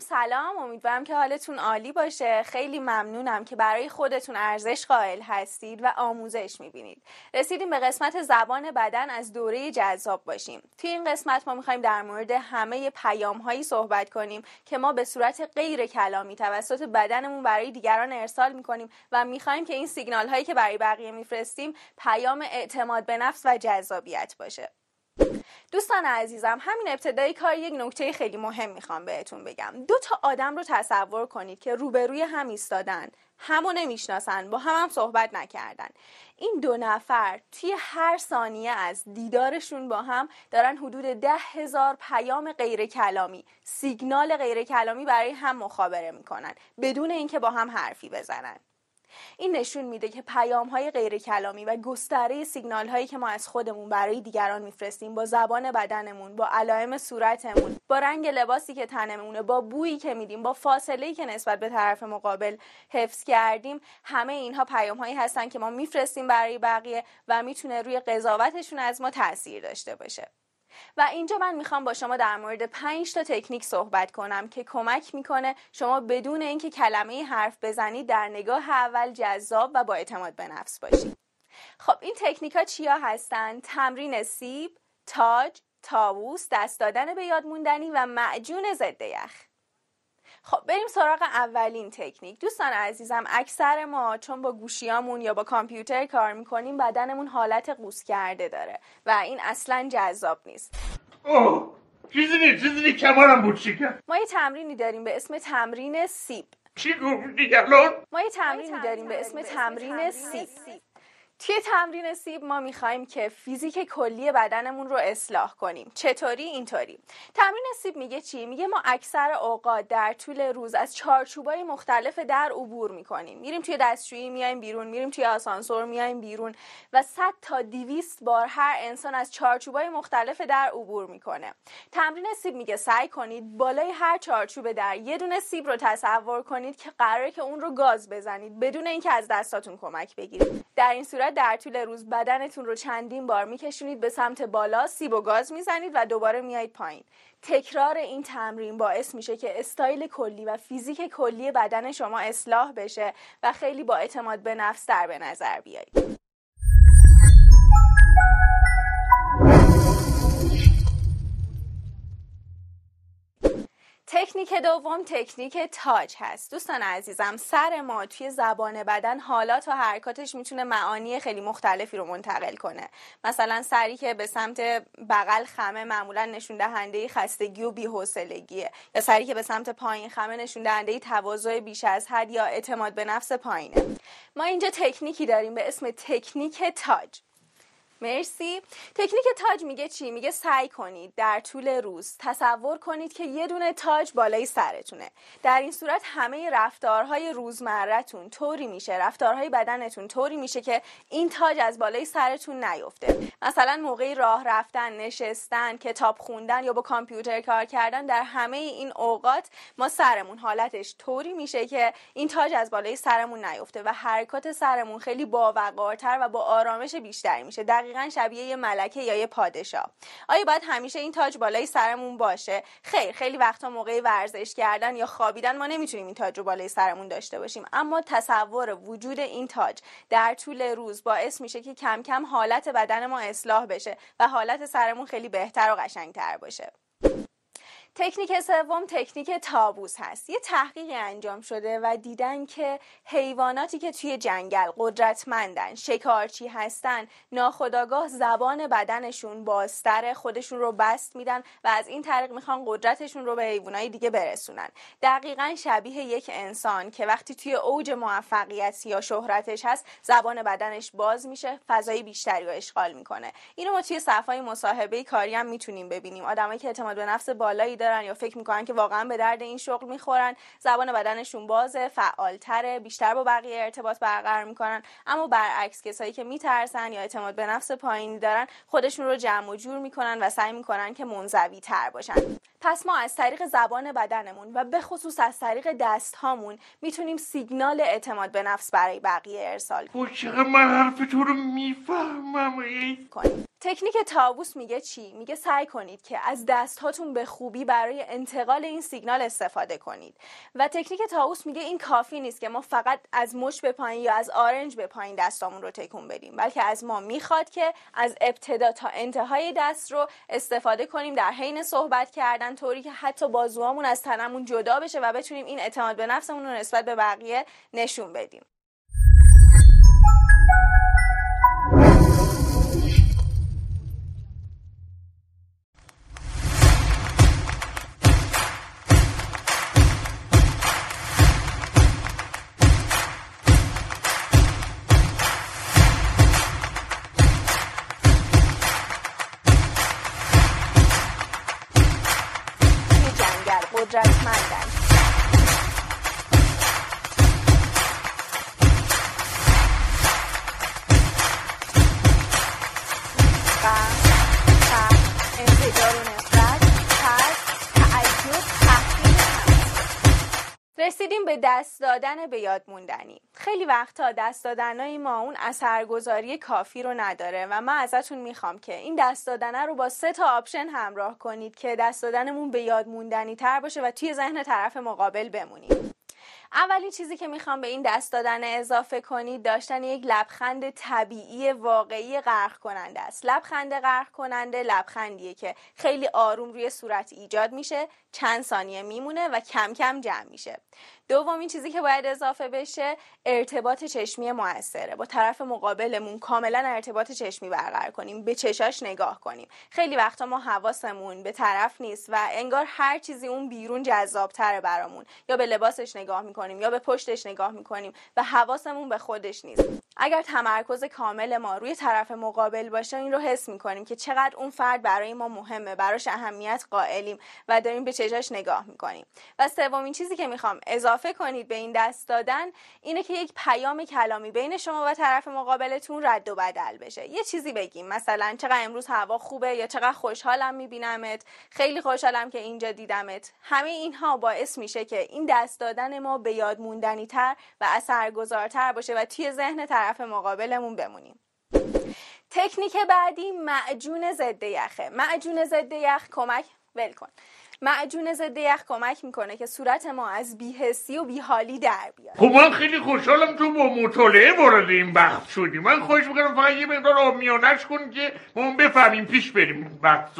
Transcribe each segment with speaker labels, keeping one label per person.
Speaker 1: سلام سلام امیدوارم که حالتون عالی باشه. خیلی ممنونم که برای خودتون ارزش قائل هستید و آموزش می‌بینید. رسیدیم به قسمت زبان بدن از دوره جذاب باشیم. توی این قسمت ما می‌خوایم در مورد همه پیام هایی صحبت کنیم که ما به صورت غیر کلامی توسط بدنمون برای دیگران ارسال می‌کنیم و می‌خوایم که این سیگنال هایی که برای بقیه میفرستیم پیام اعتماد به نفس و جذابیت باشه. دوستان عزیزم همین ابتدای کار یک نکته خیلی مهم می‌خوام بهتون بگم. دو تا آدم رو تصور کنید که روبروی هم ایستادن همو نمی‌شناسن با هم هم صحبت نکردن. این دو نفر توی هر ثانیه از دیدارشون با هم دارن حدود ده هزار پیام غیر کلامی سیگنال غیر کلامی برای هم مخابره می‌کنن بدون اینکه با هم حرفی بزنن. این نشون میده که پیام های غیر کلامی و گستره سیگنال هایی که ما از خودمون برای دیگران میفرستیم با زبان بدنمون با علائم صورتمون با رنگ لباسی که تنمونه با بویی که میدیم با فاصله که نسبت به طرف مقابل حفظ کردیم همه اینها پیام هایی هستن که ما میفرستیم برای بقیه و می‌تونه روی قضاوتشون از ما تاثیر داشته باشه. و اینجا من می‌خوام با شما در مورد 5 تا تکنیک صحبت کنم که کمک می‌کنه شما بدون اینکه کلمه حرف بزنید در نگاه اول جذاب و با اعتماد به نفس باشید. خب این تکنیک ها چیا هستن؟ تمرین سیب تاج تاووس دست دادن به یاد موندنی و معجون ضد یخ خب بریم سراغ اولین تکنیک. دوستان عزیزم اکثر ما چون با گوشیامون یا با کامپیوتر کار می‌کنیم بدنمون حالت قوس کرده داره و این اصلا جذاب نیست.
Speaker 2: اوه چیزی نیست چیزی نیست کمارم بود
Speaker 1: ما یه تمرینی داریم به اسم تمرین سیب.
Speaker 2: چی گفتی الان؟
Speaker 1: ما یه تمرینی داریم به اسم تمرین سیب. توی تمرین سیب ما می‌خوایم که فیزیک کلی بدنمون رو اصلاح کنیم. چطوری؟ اینطوری. تمرین سیب میگه چی؟ میگه ما اکثر اوقات در طول روز از چارچوبای مختلف در عبور می‌کنیم. میریم توی دستشویی میایم بیرون. میریم توی آسانسور میایم بیرون. و 100 تا 200 بار هر انسان از چارچوبای مختلف در عبور می‌کنه. تمرین سیب میگه سعی کنید بالای هر چارچوب در یه دونه سیب رو تصور کنید که قراره که اون رو گاز بزنید بدون اینکه از دستاتون کمک بگیرید. در این صورت در طول روز بدنتون رو چندین بار میکشونید به سمت بالا سیب و گاز می‌زنید و دوباره میایید پایین. تکرار این تمرین باعث میشه که استایل کلی و فیزیک کلی بدن شما اصلاح بشه و خیلی با اعتماد به نفس در به نظر بیایید. تکنیک دوم تکنیک تاج هست. دوستان عزیزم سر ما توی زبان بدن حالات و حرکاتش می‌تونه معانی خیلی مختلفی رو منتقل کنه. مثلا سری که به سمت بغل خمه معمولا نشون دهنده خستگی و بی‌حوصلگیه. یا سری که به سمت پایین خمه نشون دهنده تواضع بیش از حد یا اعتماد به نفس پایینه. ما اینجا تکنیکی داریم به اسم تکنیک تاج. مرسی. تکنیک تاج میگه چی؟ میگه سعی کنید در طول روز تصور کنید که یه دونه تاج بالای سرتونه. در این صورت همه رفتارهای روزمرتون طوری میشه رفتارهای بدنتون طوری میشه که این تاج از بالای سرتون نیفته. مثلا موقعی راه رفتن نشستن کتاب خوندن یا با کامپیوتر کار کردن در همه این اوقات ما سرمون حالتش طوری میشه که این تاج از بالای سرمون نیفته و حرکات سرمون خیلی باوقارتر و با آرامش بیشتری میشه. دقیقا شبیه یه ملکه یا یه پادشاه. آیا باید همیشه این تاج بالای سرمون باشه؟ خیر خیلی وقتا موقع ورزش کردن یا خوابیدن ما نمی‌تونیم این تاج رو بالای سرمون داشته باشیم. اما تصور وجود این تاج در طول روز باعث میشه که کم کم حالت بدن ما اصلاح بشه و حالت سرمون خیلی بهتر و قشنگتر باشه. تکنیک سوم تکنیک تابوس هست. یه تحقیقی انجام شده و دیدن که حیواناتی که توی جنگل قدرتمندن شکارچی هستن ناخداگاه زبان بدنشون باستر خودشون رو بست میدن و از این طریق می‌خوان قدرتشون رو به حیوانای دیگه برسونن. دقیقا شبیه یک انسان که وقتی توی اوج موفقیت یا شهرتش هست زبان بدنش باز میشه فضای بیشتری رو اشغال می‌کنه. اینو ما توی صفحه مصاحبه کاری هم می‌تونیم ببینیم. آدمایی که اعتماد به نفس بالایی دارن یا فکر می‌کنن که واقعا به درد این شغل می‌خورن زبان بدنشون بازه فعالتره بیشتر با بقیه ارتباط برقرار می‌کنن. اما برعکس کسایی که میترسن یا اعتماد به نفس پایینی دارن خودشون رو جمع و جور می‌کنن و سعی می‌کنن که منزوی تر باشن. پس ما از طریق زبان بدنمون و به خصوص از طریق دست هامون می‌تونیم سیگنال اعتماد به نفس برای بقیه ارسال
Speaker 2: کنیم من حرف تو رو می‌فهمم؟
Speaker 1: کنیم. تکنیک تابوس میگه چی؟ میگه سعی کنید که از دست هاتون به خوبی برای انتقال این سیگنال استفاده کنید و تکنیک تابوس میگه این کافی نیست که ما فقط از مش به پایین یا از آرنج به پایین دستامون رو تکون بدیم بلکه از ما می‌خواد که از ابتدا تا انتهای دست رو استفاده کنیم در حین صحبت کردن طوری که حتی بازوامون از تنمون جدا بشه و بتونیم این اعتماد به نفسمون رو نسبت به بقیه نشون بدیم دادن به یاد موندنی. خیلی وقتا دست دادنای ما اون اثرگذاری کافی رو نداره و من ازتون می‌خوام که این دست دادنه رو با سه تا option همراه کنید که دست دادنمون به یاد موندنی تر باشه و توی ذهن طرف مقابل بمونیم اولین چیزی که می‌خوام به این دست دادن اضافه کنید داشتن یک لبخند طبیعی واقعی غرق کننده است. لبخند غرق کننده لبخندیه که خیلی آروم روی صورت ایجاد میشه چند ثانیه میمونه و کم کم جمع میشه. دومین چیزی که باید اضافه بشه ارتباط چشمی موثره. با طرف مقابلمون کاملا ارتباط چشمی برقرار کنیم به چشاش نگاه کنیم. خیلی وقتا ما حواسمون به طرف نیست و انگار هر چیزی اون بیرون جذابتره برامون یا به لباسش نگاه می‌کنیم. یا به پشتش نگاه می‌کنیم و حواسمون به خودش نیست. اگر تمرکز کامل ما روی طرف مقابل باشه این رو حس می‌کنیم که چقدر اون فرد برای ما مهمه براش اهمیت قائلیم و داریم به چشاش نگاه می‌کنیم. و سومین چیزی که می‌خوام اضافه کنید به این دست دادن اینه که یک پیام کلامی بین شما و طرف مقابلتون رد و بدل بشه. یه چیزی بگیم مثلا چقدر امروز هوا خوبه یا چقدر خوشحالم میبینمت خیلی خوشحالم که اینجا دیدمت. همه اینها باعث میشه که این دست دادن ما به یاد موندنی تر و اثرگذارتر باشه و توی ذهن طرف مقابلمون بمونیم. تکنیک بعدی معجون ضد یخه. معجون ضد یخ کمک ول کن. معجون ضد یخ کمک می‌کنه که صورت ما از بیهسی و بیحالی در بیاد.
Speaker 2: خب من خیلی خوشحالم تو با مطالعه وارد این بخت شدی من خوش می‌کنم فقط یه مقدار آبمیانش کن که ما بفهمیم پیش بریم بحث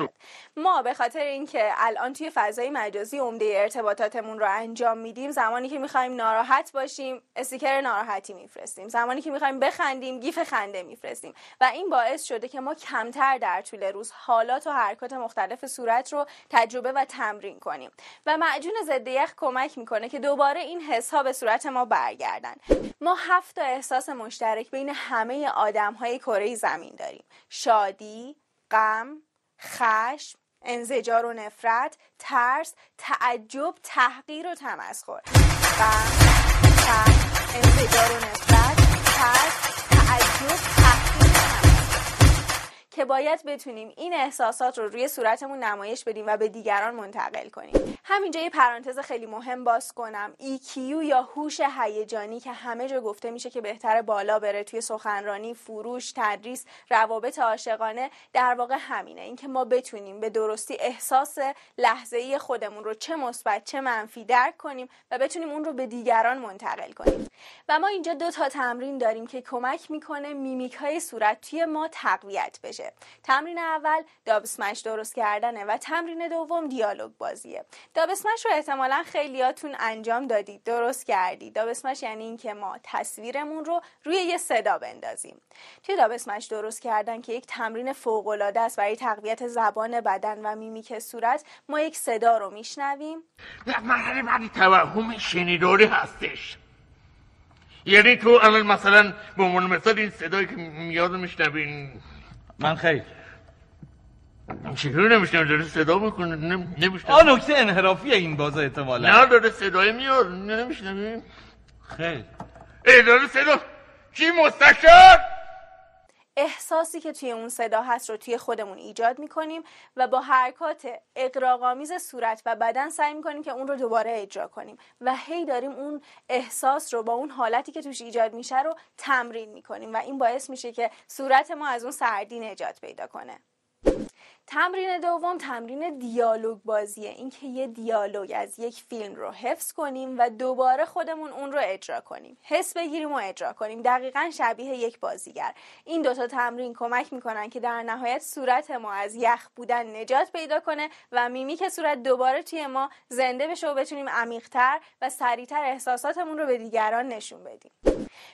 Speaker 1: ما به خاطر اینکه الان توی فضای مجازی عمده ارتباطاتمون رو انجام میدیم زمانی که می‌خوایم ناراحت باشیم استیکر ناراحتی میفرستیم. زمانی که می‌خوایم بخندیم گیف خنده میفرستیم. و این باعث شده که ما کمتر در طول روز حالات و حرکات مختلف صورت رو تجربه و تمرین کنیم. و معجون ضد یخ کمک می‌کنه که دوباره این حس ها به صورت ما برگردن. ما هفت احساس مشترک بین همه آدم های کره زمین داریم. شادی غم خشم انزجار و نفرت ترس تعجب تحقیر و تمسخر. غم انزجار و نفرت ترس تعجب که باید بتونیم این احساسات رو روی صورتمون نمایش بدیم و به دیگران منتقل کنیم. همینجا یه پرانتز خیلی مهم باز کنم. EQ یا هوش هیجانی که همه جا گفته میشه که بهتر بالا بره توی سخنرانی فروش تدریس روابط عاشقانه در واقع همینه. اینکه ما بتونیم به درستی احساس لحظه ای خودمون رو چه مثبت چه منفی درک کنیم و بتونیم اون رو به دیگران منتقل کنیم. و ما اینجا دو تا تمرین داریم که کمک می‌کنه میمیک های صورت توی ما تقویت بشه. تمرین اول dub درست کردنه و تمرین دوم دیالوگ بازیه. dub رو احتمالا خیلیاتون انجام دادید. درست کردید dub یعنی اینکه ما تصویرمون رو روی یه صدا بندازیم. توی dub درست کردن که یک تمرین فوق العاده است برای تقویت زبان بدن و میمیک صورت ما یک صدا رو میشنویم.
Speaker 2: مرحله بعدی توهم شنیداری هستش. یعنی تو الان مثلا به عنوان مثال این صدایی که میاد میشنوین
Speaker 3: من خیر.
Speaker 2: چطور نمیشنم داره صدا می‌کنه نمیشنم
Speaker 3: آ نکته انحرافی این باز احتمالا.
Speaker 2: نه داره صدای میاد. نمیشنم
Speaker 3: خیلی
Speaker 1: ای
Speaker 2: داره صدا. کی؟ مستشار؟
Speaker 1: احساسی که توی اون صدا هست رو توی خودمون ایجاد می‌کنیم و با حرکات اقراقامیز صورت و بدن سعی می‌کنیم که اون رو دوباره اجرا کنیم و هی داریم اون احساس رو با اون حالتی که توش ایجاد میشه رو تمرین می‌کنیم و این باعث میشه که صورت ما از اون سردی نجات پیدا کنه. تمرین دوم تمرین دیالوگ بازیه اینکه یه دیالوگ از یک فیلم رو حفظ کنیم و دوباره خودمون اون رو اجرا کنیم. حس بگیریم و اجرا کنیم. دقیقا شبیه یک بازیگر. این دوتا تمرین کمک می‌کنن که در نهایت صورت ما از یخ بودن نجات پیدا کنه و میمیک صورت دوباره توی ما زنده بشه و بتونیم عمیقتر و سریعتر احساساتمون رو به دیگران نشون بدیم.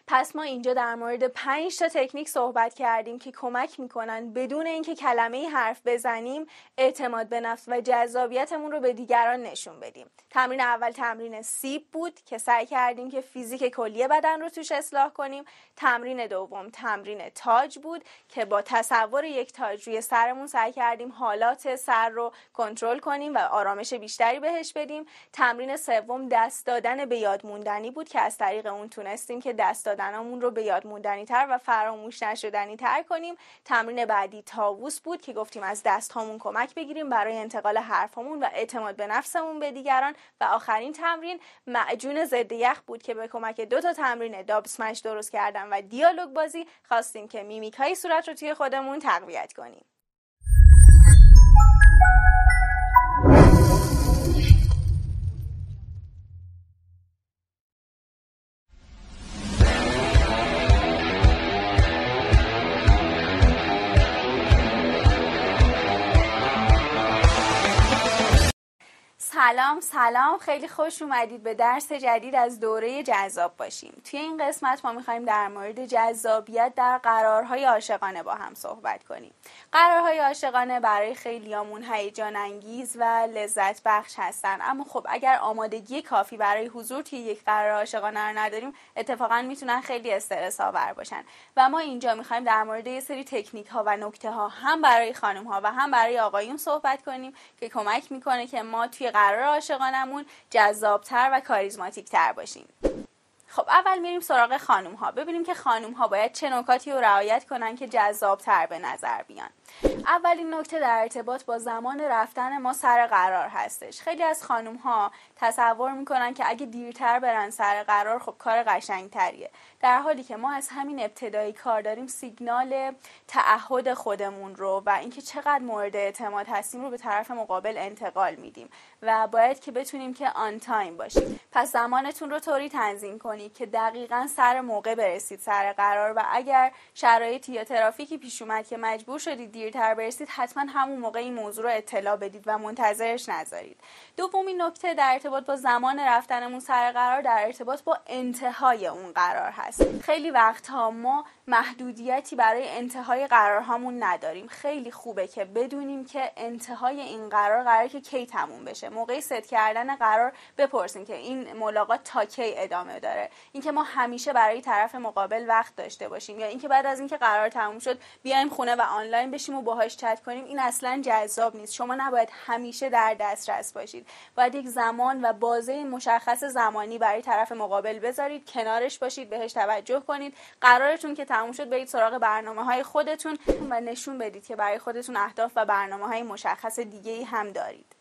Speaker 1: پس ما اینجا در مورد 5 تا تکنیک صحبت کردیم که کمک می‌کنن بدون اینکه کلمه حرف بزنیم اعتماد به نفس و جذابیتمون رو به دیگران نشون بدیم. تمرین اول تمرین سیب بود که سعی کردیم که فیزیک کلی بدن رو توش اصلاح کنیم. تمرین دوم تمرین تاج بود که با تصور یک تاج روی سرمون سعی کردیم حالات سر رو کنترل کنیم و آرامش بیشتری بهش بدیم. تمرین سوم دست دادن به یاد موندنی بود که از طریق اون تونستیم که دست دادنمون رو به یاد موندنی تر و فراموش نشدنی تر کنیم. تمرین بعدی تاووس بود که گفتیم از دست هامون کمک بگیریم برای انتقال حرفمون و اعتماد به نفسمون به دیگران. و آخرین تمرین معجون ضد یخ بود که به کمک دو تا تمرین داب سمش درست کردن و دیالوگ بازی خواستیم که میمیک های صورت رو توی خودمون تقویت کنیم. سلام سلام. خیلی خوش اومدید به درس جدید از دوره جذاب باشیم. توی این قسمت ما می‌خوایم در مورد جذابیت در قرارهای عاشقانه با هم صحبت کنیم. قرارهای عاشقانه برای خیلیامون هیجان انگیز و لذت بخش هستن. اما خب اگر آمادگی کافی برای حضور توی یک قرار عاشقانه رو نداریم اتفاقا می‌تونن خیلی استرس آور باشن. و ما اینجا می‌خوایم در مورد یه سری تکنیک ها و نکته ها هم برای خانم ها و هم برای آقایون صحبت کنیم که کمک می‌کنه که ما توی قرار عاشقانمون جذابتر و کاریزماتیکتر باشیم. خب اول میریم سراغ خانوم ها ببینیم که خانوم ها باید چه نکاتی رو رعایت کنن که جذابتر به نظر بیان. اولین نکته در ارتباط با زمان رفتن ما سر قرار هستش. خیلی از خانوم ها تصور می‌کنن که اگه دیرتر برن سر قرار خب کار قشنگتریه. در حالی که ما از همین ابتدایی کار داریم سیگنال تعهد خودمون رو و اینکه چقدر مورد اعتماد هستیم رو به طرف مقابل انتقال میدیم و باید که بتونیم که on time باشیم. پس زمانتون رو طوری تنظیم کنید که دقیقا سر موقع برسید سر قرار و اگر شرایطی یا ترافیکی پیش اومد که مجبور شدید دیرتر برسید حتما همون موقع این موضوع رو اطلاع بدید و منتظرش نذارید. دومین نکته در ارتباط با زمان رفتنمون سر قرار در ارتباط با انتهای اون قرار هست. خیلی وقتها ما محدودیتی برای انتهای قرارهامون نداریم. خیلی خوبه که بدونیم که انتهای این قرار قرار که کی تموم بشه. موقعی ست کردن قرار بپرسیم که این ملاقات تا کی ادامه داره. اینکه ما همیشه برای طرف مقابل وقت داشته باشیم یا اینکه بعد از اینکه قرار تموم شد بیایم خونه و آنلاین بشیم و باهاش چت کنیم این اصلا جذاب نیست. شما نباید همیشه در دسترس باشید. باید یک زمان و بازه مشخص زمانی برای طرف مقابل بذارید کنارش باشید بهش توجه کنید. قرارتون که تموم شد برید سراغ برنامه های خودتون و نشون بدید که برای خودتون اهداف و برنامه های مشخص دیگه هم دارید.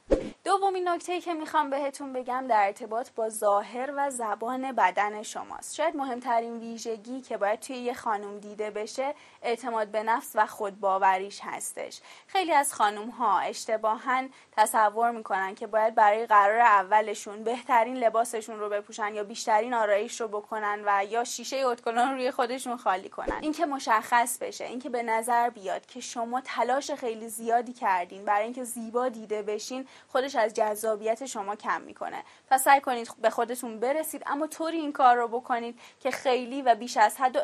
Speaker 1: دومین نکته که می‌خوام بهتون بگم در ارتباط با ظاهر و زبان بدن شماست. شاید مهمترین ویژگی که باید توی یه خانم دیده بشه اعتماد به نفس و خودباوریش هستش. خیلی از خانم ها اشتباها تصور می‌کنن که باید برای قرار اولشون بهترین لباسشون رو بپوشن یا بیشترین آرایش رو بکنن و یا شیشه اتکلون روی خودشون خالی کنن. اینکه مشخص بشه اینکه به نظر بیاد که شما تلاش خیلی زیادی کردین برای اینکه زیبا دیده بشین خودش از جذابیت شما کم می‌کنه. پس سعی کنید به خودتون برسید اما طوری این کار رو بکنید که خیلی و بیش از حد و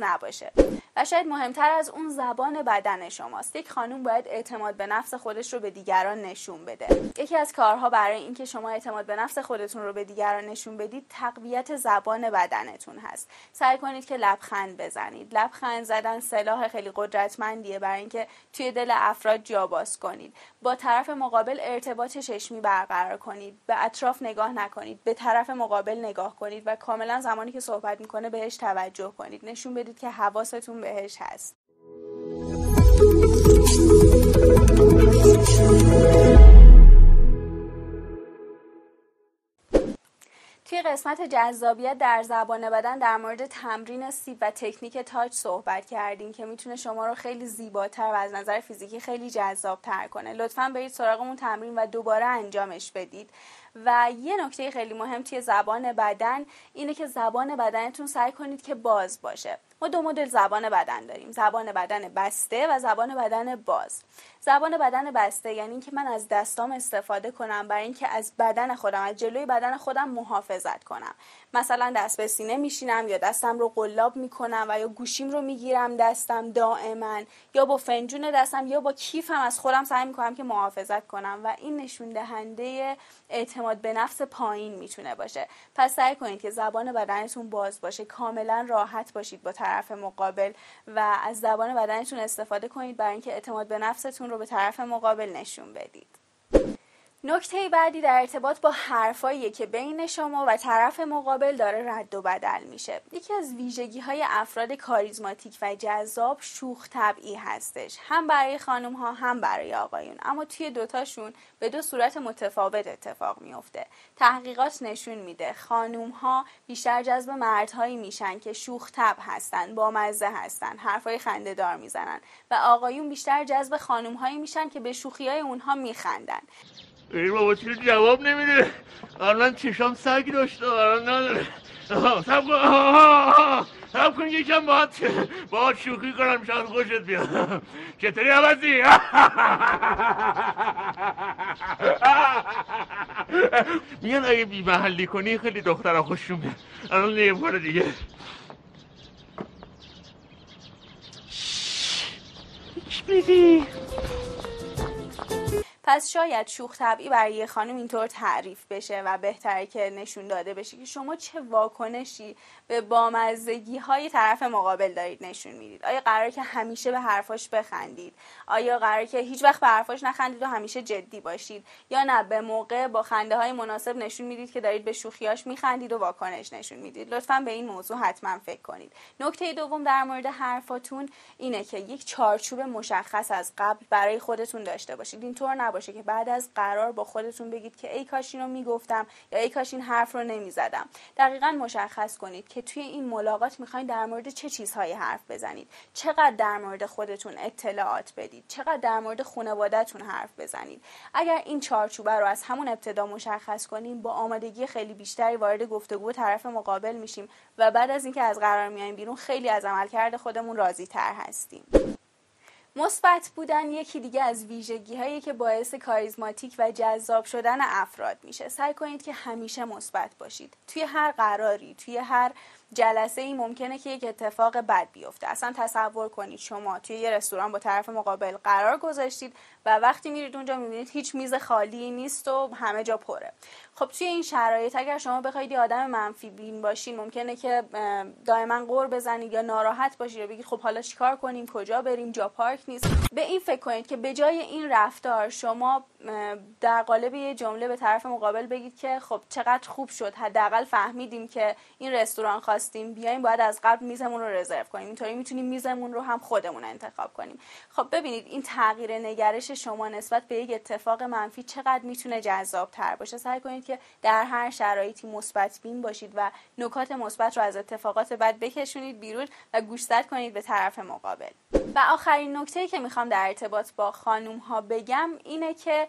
Speaker 1: نباشه. و شاید مهمتر از اون زبان بدن شماست. یک خانم باید اعتماد به نفس خودش رو به دیگران نشون بده. یکی از کارها برای اینکه شما اعتماد به نفس خودتون رو به دیگران نشون بدید تقویت زبان بدنتون هست. سعی کنید که لبخند بزنید. لبخند زدن سلاح خیلی قدرتمندیه برای اینکه توی دل افراد جا باز کنید. با طرف مقابل ارتباط چشمی برقرار کنید؟ به اطراف نگاه نکنید به طرف مقابل نگاه کنید و کاملا زمانی که صحبت می‌کنه بهش توجه کنید. نشون بدید که حواستون بهش هست. توی قسمت جذابیت در زبان بدن در مورد تمرین سیب و تکنیک تاچ صحبت کردیم که می‌تونه شما رو خیلی زیباتر و از نظر فیزیکی خیلی جذاب تر کنه. لطفا برید سراغ اون تمرین و دوباره انجامش بدید. و یه نکته خیلی مهم توی زبان بدن اینه که زبان بدنتون سعی کنید که باز باشه. ما دو مدل زبان بدن داریم. زبان بدن بسته و زبان بدن باز. زبان بدن بسته یعنی اینکه من از دستام استفاده کنم برای اینکه از بدن خودم از جلوی بدن خودم محافظت کنم. مثلا دست به سینه میشینم یا دستم رو قلاب می‌کنم و یا گوشیم رو می‌گیرم دستم دائما یا با فنجون دستم یا با کیفم از خودم سعی می‌کنم که محافظت کنم و این نشون دهنده اعتماد به نفس پایین می‌تونه باشه. پس سعی کنید که زبان بدنتون باز باشه. کاملا راحت باشید با طرف مقابل و از زبان بدنتون استفاده کنید برای اینکه اعتماد به نفستون رو به طرف مقابل نشون بدید. نکته بعدی در ارتباط با حرفایی که بین شما و طرف مقابل داره رد و بدل میشه. یکی از ویژگی های افراد کاریزماتیک و جذاب شوخ طبعی هستش. هم برای خانم ها هم برای آقایون. اما توی دوتاشون به دو صورت متفاوت اتفاق میفته تحقیقات نشون میده خانم ها بیشتر جذب مردهایی میشن که شوخ طبع هستن با مزه هستن حرفای خنده دار می‌زنن و آقایون بیشتر جذب خانم هایی میشن که به شوخی های اونها میخندن.
Speaker 2: ای بابا چرا جواب نمیده الان چشام سگ داشته الان نداره سب کن سب کن یکم باید باید شوخی کنم شاید خوشت بیاد چطوری عوضی میگن اگه بی محلی کنی خیلی دخترها خوششون میاد الان یه بار دیگه
Speaker 1: بیبی پس شاید شوخ طبعی برای یه خانم اینطور تعریف بشه و بهتره که نشون داده بشه که شما چه واکنشی به بامزگی های طرف مقابل دارید نشون می‌دید. آیا قرار که همیشه به حرفاش بخندید؟ آیا قرار که هیچ وقت به حرفاش نخندید و همیشه جدی باشید؟ یا نه به موقع با خنده های مناسب نشون می‌دید که دارید به شوخیاش میخندید و واکنش نشون می‌دید. لطفا به این موضوع حتما فکر کنید. نکته دوم در مورد حرفاتون اینه که یک چارچوب مشخص از قبل برای خودتون داشته باشید. اینطور نباشه که بعد از قرار با خودتون بگید که ای کاش اینو می‌گفتم یا ای کاش این حرف رو نمی‌زدم. دقیقا مشخص کنید که توی این ملاقات می‌خواین در مورد چه چیزهایی حرف بزنید. چقدر در مورد خودتون اطلاعات بدید. چقدر در مورد خانوادهتون حرف بزنید. اگر این چارچوبه رو از همون ابتدا مشخص کنیم با آمادگی خیلی بیشتری وارد گفتگو طرف مقابل میشیم و بعد از اینکه از قرار میایم بیرون خیلی از عملکرد خودمون راضی تر هستیم. مثبت بودن یکی دیگه از ویژگی هایی که باعث کاریزماتیک و جذاب شدن افراد میشه. سعی کنید که همیشه مثبت باشید. توی هر قراری توی هر جلسه ای ممکنه که یک اتفاق بد بیفته. اصلا تصور کنید شما توی یه رستوران با طرف مقابل قرار گذاشتید و وقتی میرید اونجا می‌بینید هیچ میز خالی نیست و همه جا پره. خب توی این شرایط اگر شما بخواید آدم منفی بین باشین ممکنه که دائما قور بزنید یا ناراحت باشید و بگید خب حالا چیکار کنیم؟ کجا بریم؟ جا پارک نیست. به این فکر کنید که به جای این رفتار شما در قالب یه جمله به طرف مقابل بگید که خب چقدر خوب شد. حداقل فهمیدیم که این رستوران خواستیم بیایم باید از قبل میزمون رو رزرو کنیم. اینطوری می‌تونیم میزمون رو هم خودمون انتخاب کنیم. خب ببینید این تغییر نگرش شما نسبت به یک اتفاق منفی چقدر می‌تونه جذاب تر باشه؟ سعی کنید که در هر شرایطی مثبت بین باشید و نکات مثبت رو از اتفاقات بد بکشونید بیرون و گوشزد کنید به طرف مقابل. و آخرین نکته که می‌خوام در ارتباط با خانوم ها بگم اینه که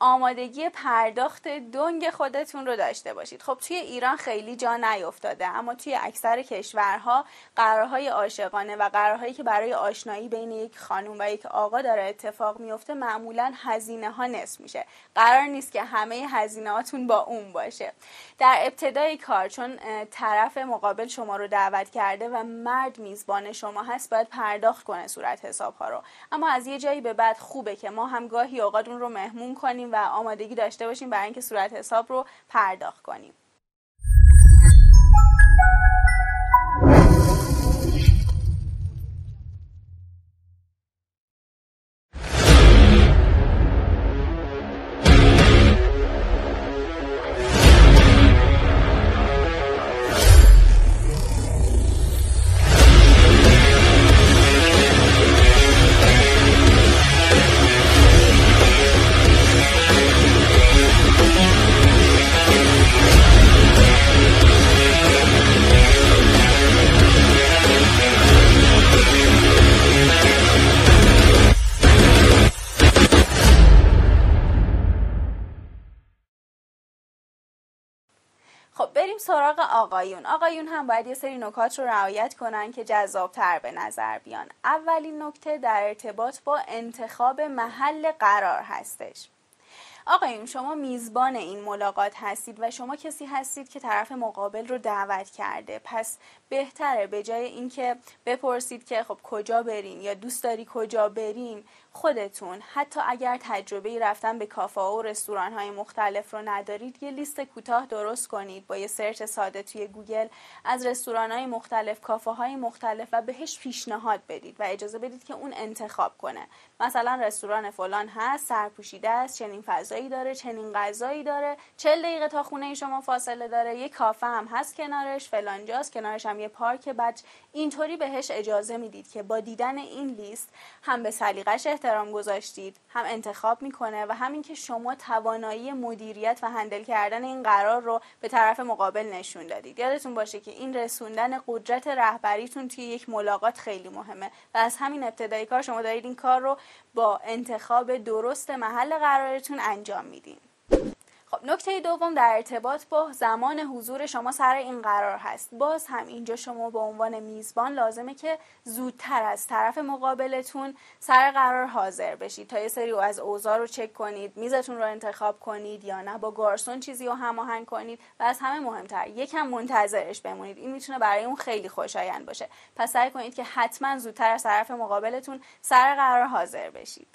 Speaker 1: آمادگی پرداخت دنگ خودتون رو داشته باشید. خب توی ایران خیلی جا نیفتاده اما توی اکثر کشورها قرارهای عاشقانه و قرارهایی که برای آشنایی بین یک خانم و یک آقا داره اتفاق میفته معمولا هزینه ها نصف میشه. قرار نیست که همه هزینه هاتون با اون باشه. در ابتدای کار چون طرف مقابل شما رو دعوت کرده و مرد میزبان شما هست باید پرداخت کنه صورت حساب ها رو. اما از یه جایی به بعد خوبه که ما هم گاهی اوقات اون رو مهمون کنیم و آمادگی داشته باشیم برای اینکه صورت حساب رو پرداخت کنیم. سراغ آقایون. آقایون هم باید یه سری نکات رو رعایت کنن که جذابتر به نظر بیان. اولین نکته در ارتباط با انتخاب محل قرار هستش. آقایون شما میزبان این ملاقات هستید و شما کسی هستید که طرف مقابل رو دعوت کرده. پس بهتره به جای اینکه بپرسید که خب کجا بریم یا دوست داری کجا بریم خودتون. حتی اگر تجربه رفتن به کافه و رستوران های مختلف رو ندارید یه لیست کوتاه درست کنید با یه search ساده توی گوگل از رستوران های مختلف کافه های مختلف و بهش پیشنهاد بدید و اجازه بدید که اون انتخاب کنه. مثلا رستوران فلان هست سرپوشیده است چنین فضایی داره چنین غذایی داره چل دقیقه تا خونه شما فاصله داره یه کافه هم هست کنارش فلانجاست کنارش هم یه پارک. بعد اینطوری بهش اجازه می‌دید که با دیدن این لیست هم به سلیقش احترام گذاشتید هم انتخاب می‌کنه و همین که شما توانایی مدیریت و هندل کردن این قرار رو به طرف مقابل نشون دادید. یادتون باشه که این رسوندن قدرت رهبریتون توی یک ملاقات خیلی مهمه و از همین ابتدایی کار شما دارید این کار رو با انتخاب درست محل قرارتون انجام میدین. خب نکته دوم در ارتباط با زمان حضور شما سر این قرار هست. باز هم اینجا شما به عنوان میزبان لازمه که زودتر از طرف مقابلتون سر قرار حاضر بشید. تا یه سری از اوضاع رو چک کنید میزتون رو انتخاب کنید یا نه با گارسون چیزی رو هماهنگ کنید و از همه مهمتر یکم منتظرش بمونید. این می‌تونه برای اون خیلی خوشایند باشه. پس سعی کنید که حتما زودتر از طرف مقابلتون سر قرار حاضر بشید.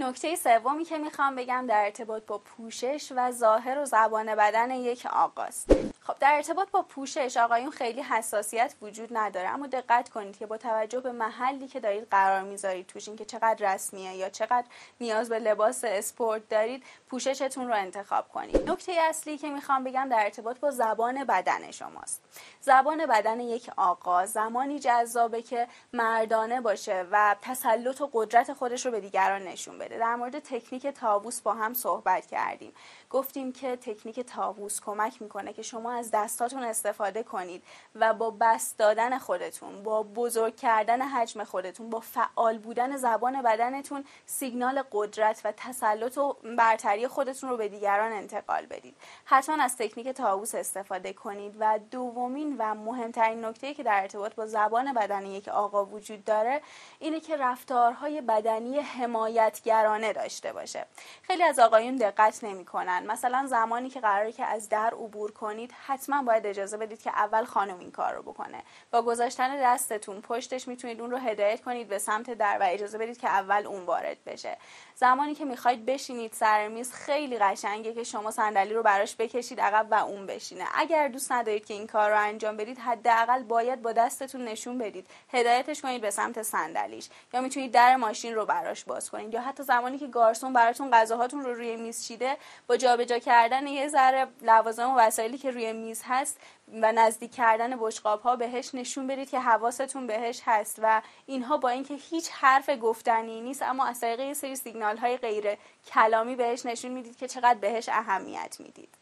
Speaker 1: نکته سومی که می‌خوام بگم در ارتباط با پوشش و ظاهر و زبان بدن یک آقاست. خب در ارتباط با پوشش آقایون خیلی حساسیت وجود نداره. اما دقت کنید که با توجه به محلی که دارید قرار می‌ذارید توش این که چقدر رسمیه یا چقدر نیاز به لباس اسپورت دارید پوششتون رو انتخاب کنید. نکته اصلی که می‌خوام بگم در ارتباط با زبان بدن شماست. زبان بدن یک آقا زمانی جذابه که مردانه باشه و تسلط و قدرت خودش رو به دیگران نشون بده. در مورد تکنیک تابوس با هم صحبت کردیم. گفتیم که تکنیک تابوس کمک می‌کنه که شما از دستاتون استفاده کنید و با بست دادن خودتون با بزرگ کردن حجم خودتون با فعال بودن زبان بدنتون سیگنال قدرت و تسلط و برتری خودتون رو به دیگران انتقال بدید. حتما از تکنیک تابوس استفاده کنید و دومین و مهمترین نکته که در ارتباط با زبان بدن یک آقا وجود داره اینه که رفتارهای بدنی حمایتگرانه داشته باشه. خیلی از آقایون دقت نمی‌کنن. مثلا زمانی که قراره که از در عبور کنید حتما باید اجازه بدید که اول خانم این کار رو بکنه. با گذاشتن دستتون پشتش می‌تونید اون رو هدایت کنید به سمت در و اجازه بدید که اول اون وارد بشه. زمانی که می‌خواید بشینید سر میز خیلی قشنگه که شما صندلی رو براش بکشید عقب و اون بشینه. اگر دوست ندارید که این کار رو انجام بدید حداقل باید با دستتون نشون بدید. هدایتش کنید به سمت صندلیش. یا می‌تونید در ماشین رو براش باز کنید. یا حتی زمانی که گارسون براتون غذاهاتون رو روی میز چیده با جابجا کردن یه ذره لوازم و وسایلی که روی میز هست و نزدیک کردن بشقاب ها بهش نشون بدید که حواستون بهش هست و اینها با اینکه هیچ حرف گفتنی نیست اما از طریق سری سیگنال های غیر کلامی بهش نشون می‌دید که چقدر بهش اهمیت می‌دید.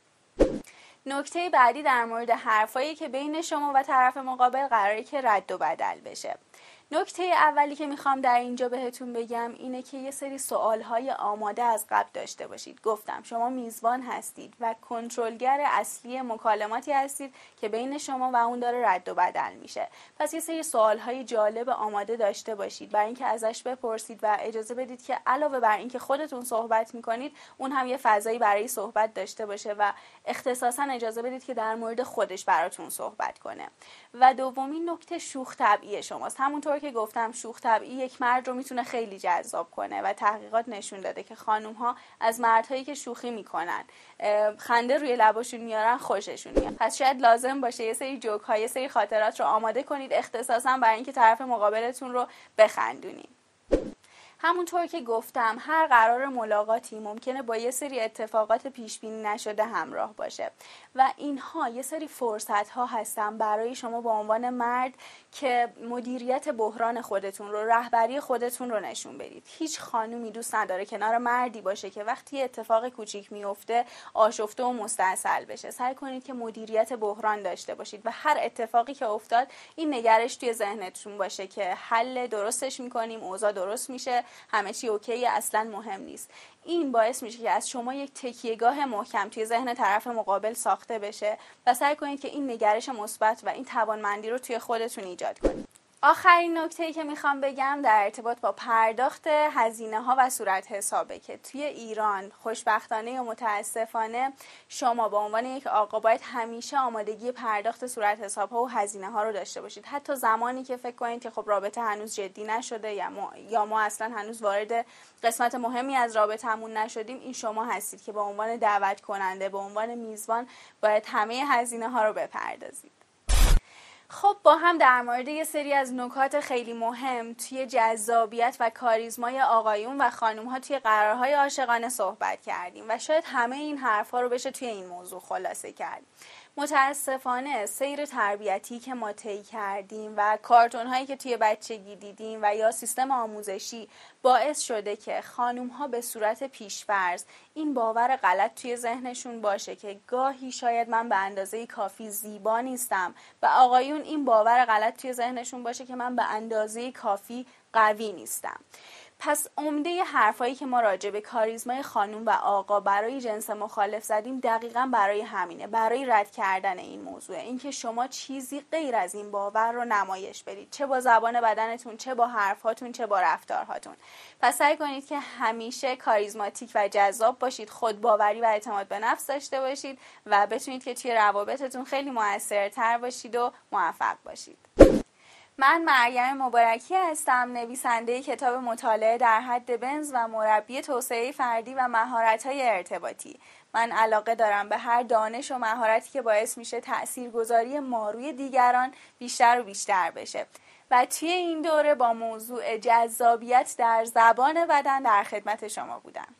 Speaker 1: نکته بعدی در مورد حرفایی که بین شما و طرف مقابل قراره که رد و بدل بشه. نکته اولی که می‌خوام در اینجا بهتون بگم اینه که یه سری سوالهای آماده از قبل داشته باشید. گفتم شما میزبان هستید و کنترلگر اصلی مکالماتی هستید که بین شما و اون داره رد و بدل میشه. پس یه سری سوالهای جالب آماده داشته باشید. برای اینکه ازش بپرسید و اجازه بدید که علاوه بر اینکه خودتون صحبت می‌کنید اون هم یه فضایی برای صحبت داشته باشه و اختصاصا اجازه بدید که در مورد خودش براتون صحبت کنه. و دومین نکته شوخ طبعی شماست. همونطور که گفتم شوخ طبعی یک مرد رو می‌تونه خیلی جذاب کنه و تحقیقات نشون داده که خانم ها از مردهایی که شوخی می‌کنن خنده روی لباشون میارن خوششون میاد. پس شاید لازم باشه یه سری جوک ها یه سری خاطرات رو آماده کنید اختصاصا برای اینکه طرف مقابلتون رو بخندونید. همونطور که گفتم هر قرار ملاقاتی ممکنه با یه سری اتفاقات پیش بینی نشده همراه باشه. و اینها یه سری فرصت ها هستن برای شما به عنوان مرد که مدیریت بحران خودتون رو رهبری خودتون رو نشون بدید. هیچ خانومی دوست نداره کنار مردی باشه که وقتی اتفاق کوچیک میفته آشفته و مستاصل بشه. سعی کنید که مدیریت بحران داشته باشید و هر اتفاقی که افتاد این نگرش توی ذهنتون باشه که حل درستش می‌کنیم اوضاع درست میشه. همه چی اوکی اصلا مهم نیست. این باعث میشه که از شما یک تکیهگاه محکم توی ذهن طرف مقابل ساخته بشه و سعی کنید که این نگرش مثبت و این توانمندی رو توی خودتون ایجاد کنید. آخرین نکته که می‌خوام بگم در ارتباط با پرداخت هزینه ها و صورت حسابه که توی ایران خوشبختانه و متاسفانه شما به عنوان یک آقا باید همیشه آمادگی پرداخت صورت حساب ها و هزینه ها رو داشته باشید. حتی زمانی که فکر کنید که خب رابطه هنوز جدی نشده یا ما, یا ما اصلا هنوز وارد قسمت مهمی از رابطهمون نشدیم این شما هستید که به عنوان دعوت کننده به عنوان میزبان باید همه هزینه ها رو بپردازید. خب با هم در مورد یه سری از نکات خیلی مهم توی جذابیت و کاریزمای آقایون و خانوم ها توی قرارهای عاشقانه صحبت کردیم و شاید همه این حرفها رو بشه توی این موضوع خلاصه کرد. متاسفانه سیر تربیتی که ما طی کردیم و کارتون هایی که توی بچگی دیدیم و یا سیستم آموزشی باعث شده که خانوم ها به صورت پیشفرز این باور غلط توی ذهنشون باشه که گاهی شاید من به اندازه کافی زیبا نیستم و آقایون این باور غلط توی ذهنشون باشه که من به اندازه کافی قوی نیستم. پس عمده حرفایی که ما راجع به کاریزمای خانوم و آقا برای جنس مخالف زدیم دقیقا برای همینه برای رد کردن این موضوع اینکه شما چیزی غیر از این باور رو نمایش بدید. چه با زبان بدنتون چه با حرفهاتون چه با رفتارهاتون. پس سعی کنید که همیشه کاریزماتیک و جذاب باشید خود باوری و اعتماد به نفس داشته باشید و بتونید که توی روابطتون خیلی موثرتر باشید و موفق باشید. من مریم مبارکی هستم نویسنده کتاب مطالعه در حد بنز و مربی توسعه فردی و مهارت‌های ارتباطی. من علاقه دارم به هر دانش و مهارتی که باعث میشه تاثیرگذاری ما روی دیگران بیشتر و بیشتر بشه. و توی این دوره با موضوع جذابیت در زبان بدن در خدمت شما بودم.